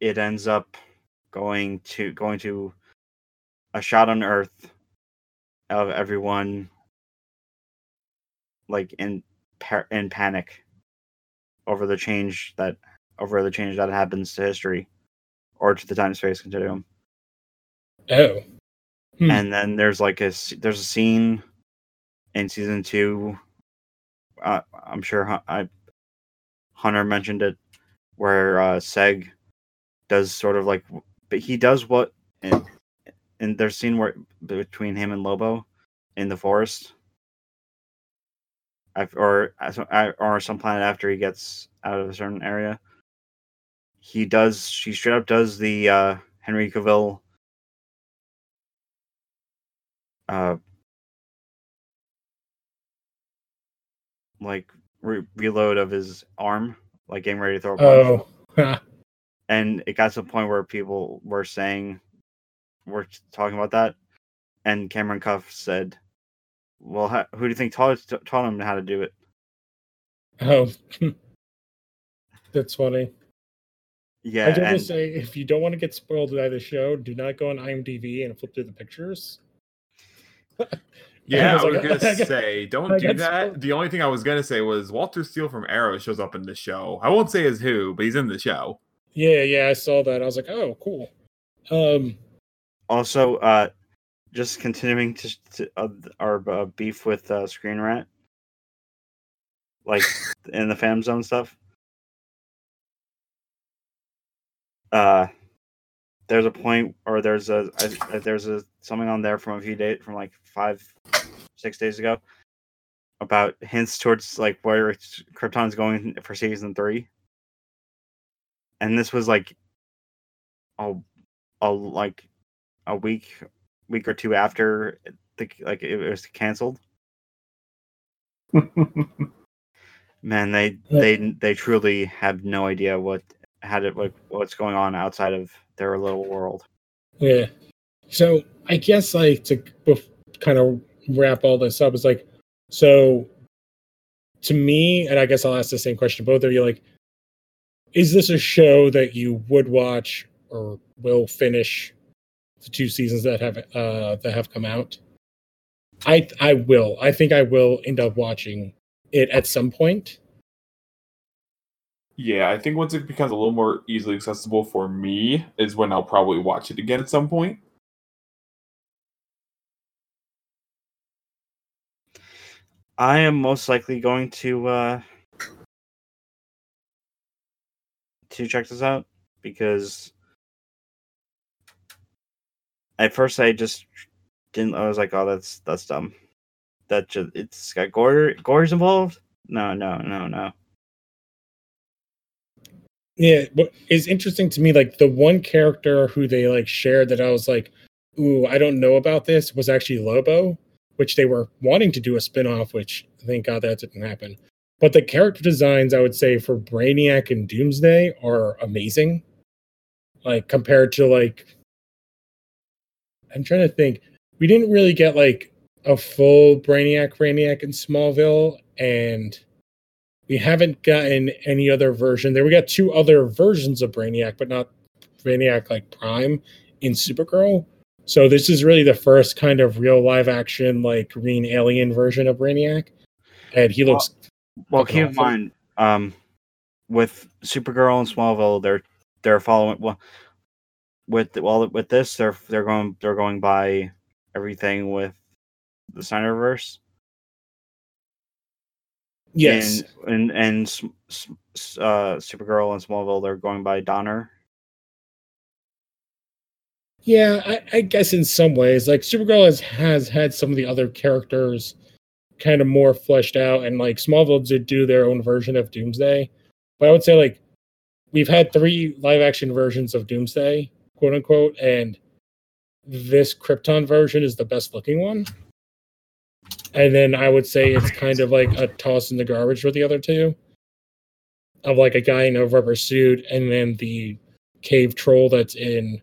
it ends up going to going to a shot on earth of everyone like in in panic over the change that over the change that happens to history or to the time space continuum. Oh, Hmm. and then there's like a there's a scene in season two uh, i'm sure I, hunter mentioned it where uh seg does sort of like but he does what in, in there's scene where between him and lobo in the forest. Or or some planet after he gets out of a certain area. He does she straight up does the uh henry cavill uh like re- reload of his arm like getting ready to throw a punch oh, and it got to the point where people were saying were talking about that and Cameron Cuffe said well how, who do you think taught, taught him how to do it oh. (laughs) That's funny. Yeah, I and to say, if you don't want to get spoiled by the show, do not go on IMDb and flip through the pictures. (laughs) Yeah, I was (laughs) was like, gonna say, don't I do that. spoiled. The only thing I was gonna say was Walter Steele from Arrow shows up in the show. I won't say his who, but he's in the show. Yeah, yeah, I saw that. I was like, oh, cool. Um, also, uh, just continuing to, to uh, our uh, beef with uh, Screen Rant, like (laughs) in the Fam Zone stuff. Uh, there's a point, or there's a, a there's a something on there from a few days, from like five, six days ago, about hints towards like where Krypton's going for season three. And this was like, oh, a like a week week or two after the like it was canceled (laughs) man they Yeah. they they truly have no idea what had it like what's going on outside of their little world yeah. So I guess like to bef- kind of wrap all this up is like, so to me, and I guess I'll ask the same question both of you. Like, is this a show that you would watch or will finish the two seasons that have uh that have come out? I I will. I think I will end up watching it at some point. Yeah, I think once it becomes a little more easily accessible for me is when I'll probably watch it again at some point. i am most likely going to uh to check this out because at first i just didn't i was like oh that's that's dumb. That just it's got gore gore's involved? No no no no Yeah, what is interesting to me, like the one character who they like shared that I was like, ooh, I don't know about this was actually Lobo, which they were wanting to do a spin-off, which thank God that didn't happen. But the character designs, I would say, for Brainiac and Doomsday are amazing. Like compared to like I'm trying to think. We didn't really get like a full Brainiac Brainiac in Smallville, and we haven't gotten any other version. There we got two other versions of Brainiac, but not Brainiac like Prime in Supergirl. So this is really the first kind of real live action like green alien version of Brainiac. And he looks Well, fucking keep in mind, um, with Supergirl and Smallville, they're they're following well with well with this they're they're going they're going by everything with the Snyderverse. Yes. and and, and uh, Supergirl and Smallville, they're going by Donner. Yeah, I, I guess in some ways, like Supergirl has has had some of the other characters kind of more fleshed out, and like Smallville did do their own version of Doomsday. But I would say like we've had three live action versions of Doomsday, quote unquote, and this Krypton version is the best looking one. And then I would say it's kind of like a toss in the garbage for the other two. Of like a guy in a rubber suit and then the cave troll that's in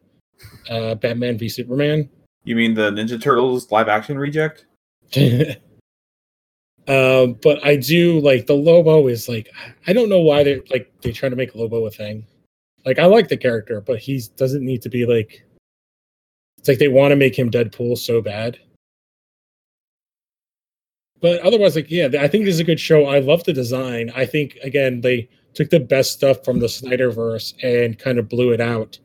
uh, Batman v Superman. You mean the Ninja Turtles live action reject? um, (laughs) but I do like the Lobo is like I don't know why they're like they try to make Lobo a thing. Like I like the character, but he doesn't need to be like. It's like they want to make him Deadpool so bad. But otherwise, like yeah, I think this is a good show. I love the design. I think again they took the best stuff from the Snyderverse and kind of blew it out.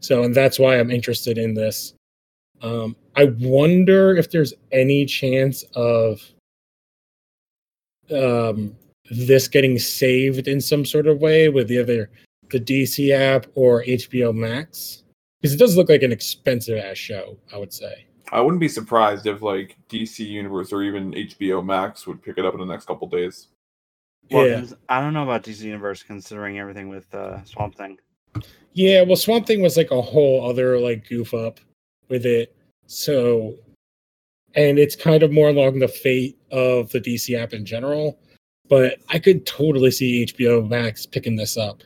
So, and that's why I'm interested in this. Um, I wonder if there's any chance of um, this getting saved in some sort of way with either the DC app or HBO Max, because it does look like an expensive ass show. I would say. I wouldn't be surprised if like DC Universe or even HBO Max would pick it up in the next couple days. Well, yeah, I don't know about DC Universe considering everything with uh, Swamp Thing. yeah. Well, Swamp Thing was like a whole other like goof up with it. So, and it's kind of more along the fate of the DC app in general. But I could totally see HBO Max picking this up.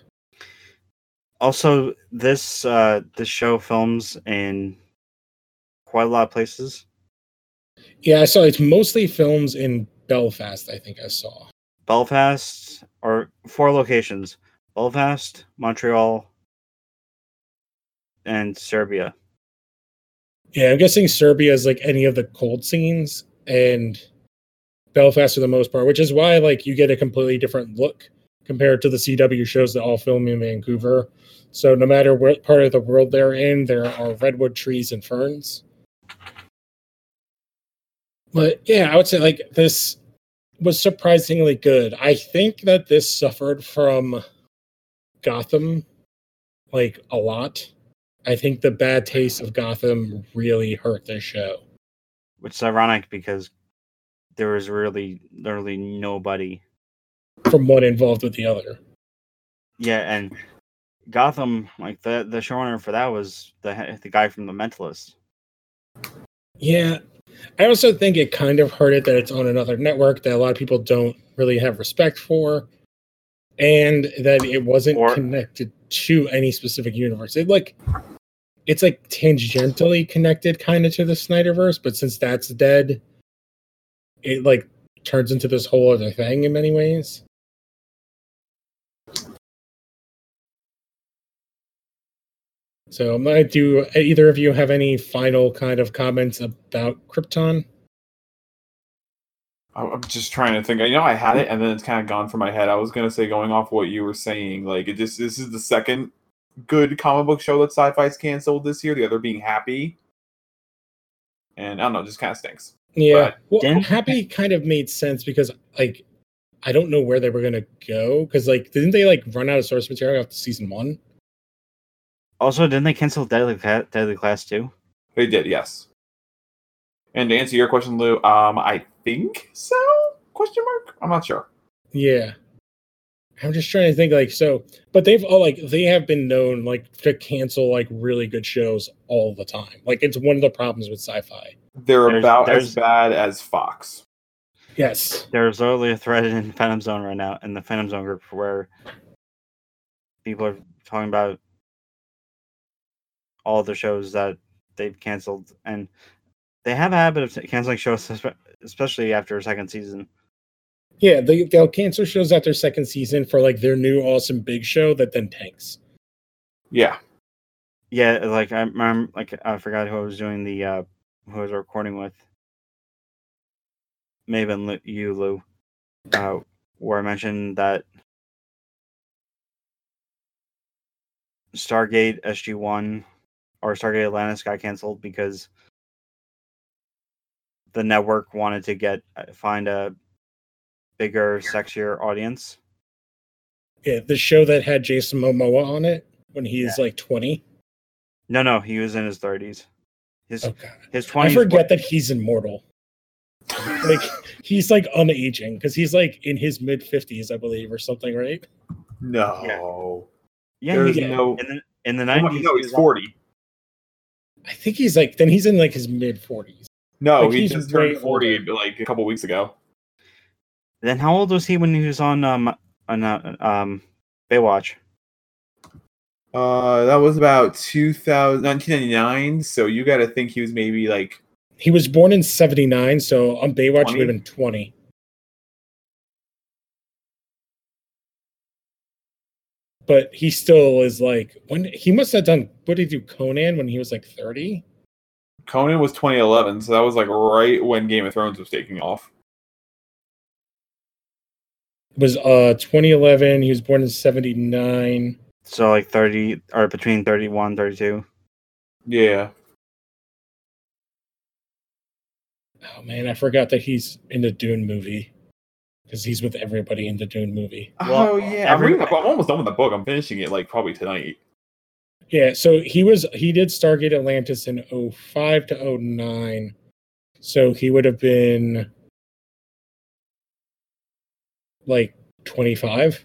Also, this uh, this show films in quite a lot of places. Yeah, I saw it's mostly films in Belfast. I think I saw. Belfast or four locations: Belfast, Montreal, and Serbia. Yeah, I'm guessing Serbia is like any of the cold scenes and Belfast for the most part, which is why like you get a completely different look compared to the CW shows that all film in Vancouver. So no matter what part of the world they're in, there are redwood trees and ferns. But yeah, I would say like this was surprisingly good. I think that this suffered from Gotham like a lot. I think the bad taste of Gotham really hurt this show. which is ironic because there was really literally nobody. from one involved with the other. Yeah, and Gotham, like the the showrunner for that was the the guy from The Mentalist. Yeah. I also think it kind of hurt it that it's on another network that a lot of people don't really have respect for. And that it wasn't Or- connected to any specific universe. It like it's like tangentially connected kind of to the Snyderverse, but since that's dead, it like turns into this whole other thing in many ways. So I'm gonna do either of you have any final kind of comments about Krypton? I- I'm just trying to think. I know I had it, and then it's kind of gone from my head. I was gonna say, going off what you were saying, like it just this is the second good comic book show that Syfy's canceled this year. The other being Happy, and I don't know, just kind of stinks. Yeah. Well, didn't- Happy kind of made sense because like I don't know where they were gonna go because like didn't they like run out of source material after season one? Also, didn't they cancel Deadly Cla- Deadly Class too? They did, yes. And to answer your question, Lou, um, I think so? Question mark? I'm not sure. Yeah. I'm just trying to think like so, but they've all like they have been known like to cancel like really good shows all the time. Like it's one of the problems with Syfy. They're There's- about there's- as bad as Fox. Yes. There's literally a thread in Phantom Zone right now in the Phantom Zone group where people are talking about all the shows that they've canceled, and they have a habit of canceling shows, especially after a second season. Yeah, they they'll cancel shows after second season for like their new awesome big show that then tanks. Yeah. Yeah, like I, am like I forgot who I was doing the uh who I was recording with. Maybe been Lu- you, Lou, uh, where I mentioned that Stargate SG One or Stargate Atlantis got canceled because the network wanted to get uh, find a bigger, sexier audience. Yeah, the show that had Jason Momoa on it when he's like 20. No, no, he was in his thirties. His Oh god. his I twenties. forget that he's immortal. (laughs) Like he's like unaging because he's like in his mid 50s, I believe, or something, right? No. Yeah, There's he, no. in the in the Oh nineties. no, he's 40. I think he's like then he's in like his mid 40s. No, Like, he he's just turned 40 like a couple weeks ago. Then how old was he when he was on um on uh, um Baywatch? Uh, that was about 2000, 1999. So you got to think he was maybe like He was born in 79, so on Baywatch he 20? would have been 20. But he still is like when he must have done what did he do Conan when he was like 30? Conan was 2011. So that was like right when Game of Thrones was taking off. It was uh 2011, he was born in 79. So like thirty or between 31, 32. Yeah. Oh man, I forgot that he's in the Dune movie. Because he's with everybody in the Dune movie. oh Well, yeah. I'm, reading I'm almost done with the book. I'm finishing it like probably tonight. Yeah, so he was he did Stargate Atlantis in 05 to 09. So he would have been like 25.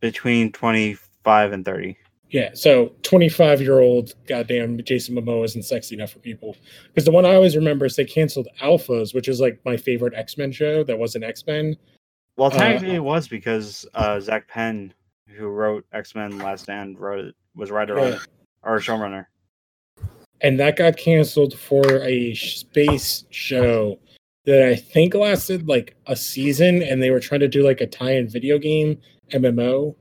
Between twenty five and thirty. Yeah, so 25 year old goddamn Jason Momoa isn't sexy enough for people. Because the one I always remember is they canceled Alphas, which is like my favorite X Men show that wasn't X Men. Well, Uh, technically it was because uh Zak Penn, who wrote X Men Last Stand, wrote it was writer on Yeah. or showrunner. And that got canceled for a space show that I think lasted like a season. And they were trying to do like a tie in video game MMO.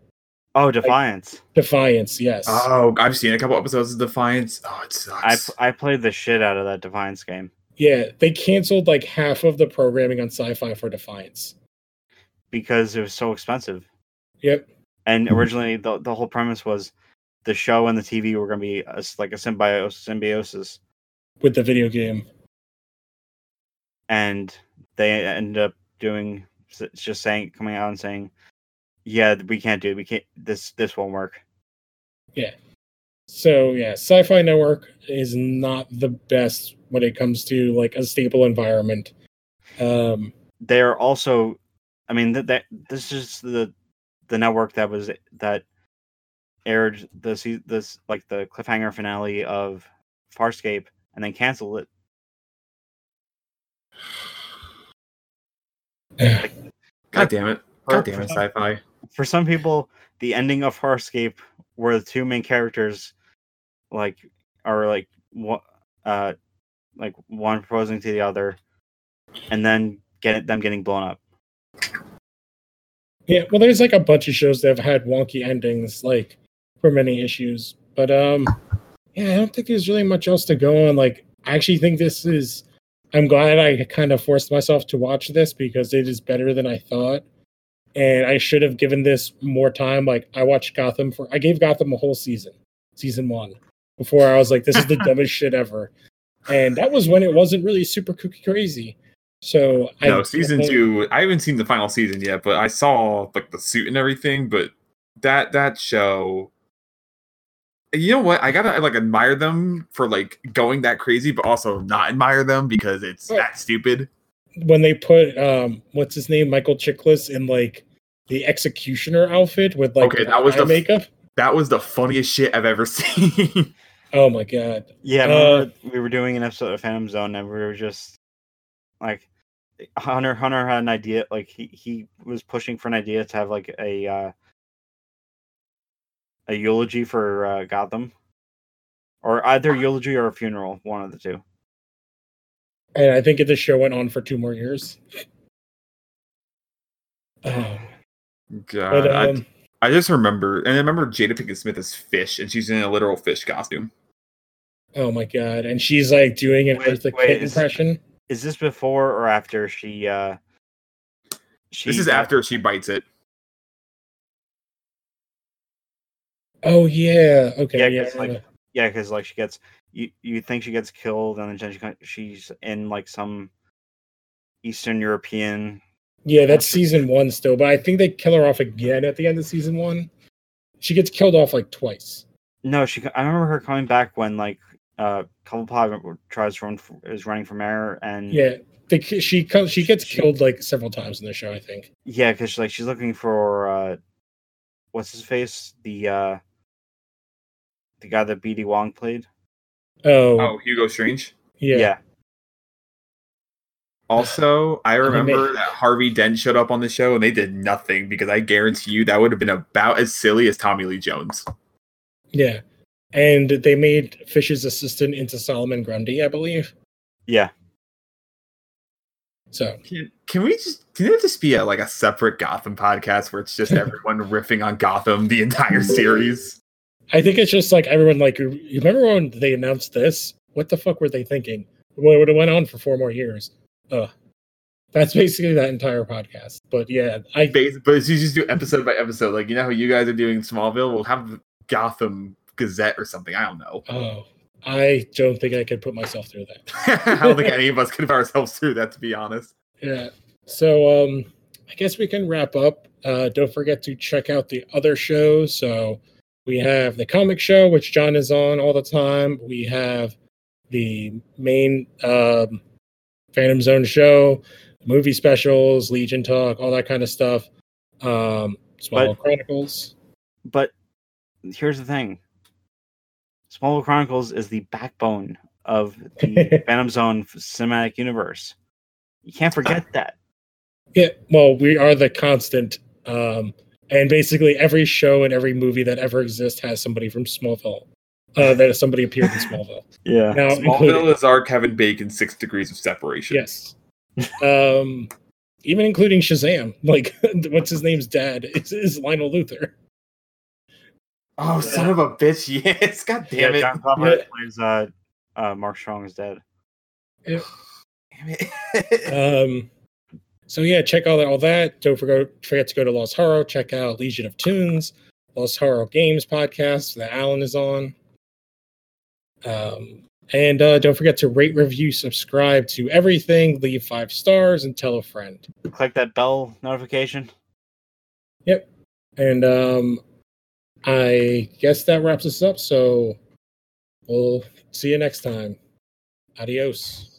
Oh, Defiance. Defiance, yes. Oh, I've seen a couple episodes of Defiance. Oh, it I sucks. I I played the shit out of that Defiance game yeah, they canceled like half of the programming on Syfy for Defiance. because it was so expensive. Yep. And originally, the the whole premise was the show and the TV were going to be a s like a symbiosis, symbiosis, With the video game. and they ended up doing s- just saying coming out and saying, "Yeah, we can't do it. We can't. This this won't work." Yeah. So yeah, Syfy Network is not the best when it comes to like a stable environment. Um, They're also, I mean, that that this is the the network that was that aired the this like the cliffhanger finale of Farscape and then canceled it. (sighs) (sighs) God damn it. For- God damn it, Syfy. For some people, the ending of Farscape, where the two main characters, like, are like what, uh, like one proposing to the other, and then get them getting blown up. yeah, well, there's like a bunch of shows that have had wonky endings, like for many issues. But um, yeah, I don't think there's really much else to go on. Like, I actually think this is. I'm glad I kind of forced myself to watch this because it is better than I thought. And I should have given this more time. Like, I watched Gotham for. I gave Gotham a whole season, season one, before I was like, this is the (laughs) dumbest shit ever. And that was when it wasn't really super cookie crazy. So No, I season definitely- two. I haven't seen the final season yet, but I saw like the suit and everything. But that that show, you know what? I gotta like admire them for like going that crazy, but also not admire them because it's Right. that stupid. When they put um what's his name michael chiklis in like the executioner outfit with like Okay, that was the makeup That was the funniest shit I've ever (laughs) seen. oh my god Yeah, Uh, remember we were doing an episode of Phantom Zone, and we were just like, Hunter Hunter had an idea. Like he he was pushing for an idea to have like a uh, a eulogy for uh, Gotham, or either eulogy or a funeral, one of the two. And i think if the show went on for two more years oh, God, but I, um I just remember, and I remember Jada Pinkett Smith as fish, and she's in a literal fish costume. oh my god and she's like doing an Wait, eartha wait, kit is- impression Is this before or after she? uh she This is got- after she bites it. oh yeah okay Yeah, yeah, 'cause, like, Yeah, because like she gets you, you think she gets killed, and then she, she's in like some Eastern European. yeah that's season one still but i think they kill her off again at the end of season one she gets killed off like twice No, she. I remember her coming back when like uh Cobblepot tries to run for, is running for mayor, and yeah they, she co- she gets killed like several times in the show i think yeah, because like she's looking for uh what's his face, the uh the guy that BD Wong played. Oh, Oh, Hugo Strange. yeah. yeah. Also, I remember made- that Harvey Dent showed up on the show and they did nothing because I guarantee you that would have been about as silly as Tommy Lee Jones. Yeah. And they made Fish's assistant into Solomon Grundy, I believe. Yeah. So Can, can we just can it just be a, like a separate Gotham podcast where it's just (laughs) everyone riffing on Gotham the entire series? I think it's just like everyone like you remember when they announced this? What the fuck were they thinking? Well, it would have went on for four more years. Ugh. That's basically that entire podcast. But yeah, I Bas- But you just do episode by episode, like you know how you guys are doing Smallville, we'll have Gotham Gazette or something. I don't know. oh I don't think I could put myself through that. (laughs) I don't think any of us could put ourselves through that, to be honest. Yeah. So um I guess we can wrap up. Uh don't forget to check out the other shows. So we have the comic show, which Jon is on all the time. We have the main um Phantom Zone show, movie specials, Legion Talk, all that kind of stuff. Um Small But- Chronicles. But here's the thing: Small Chronicles is the backbone of the (laughs) Phantom Zone cinematic universe. You can't forget that. Yeah, well, we are the constant. Um, and basically every show and every movie that ever exists has somebody from Smallville. Uh, that somebody appeared in Smallville. (laughs) Yeah. Now, Smallville including- is our Kevin Bacon six degrees of separation. yes. Um, even including Shazam. (laughs) Like, what's his name's dad is, is Lionel Luthor. Oh, son of a bitch! (laughs) Yes, god damn yeah, it! John Glover Yeah. plays uh, uh, Mark Strong is dead. (sighs) Damn it. Um, so yeah, check all that. All that. Don't forget, forget to go to Lost Horror. Check out Legion of Tunes, Lost Horror Games podcast that Allan is on. Um, and uh, don't forget to rate, review, subscribe to everything. Leave five stars and tell a friend. Click that bell notification. Yep. And um, I guess that wraps us up. So we'll see you next time. Adios.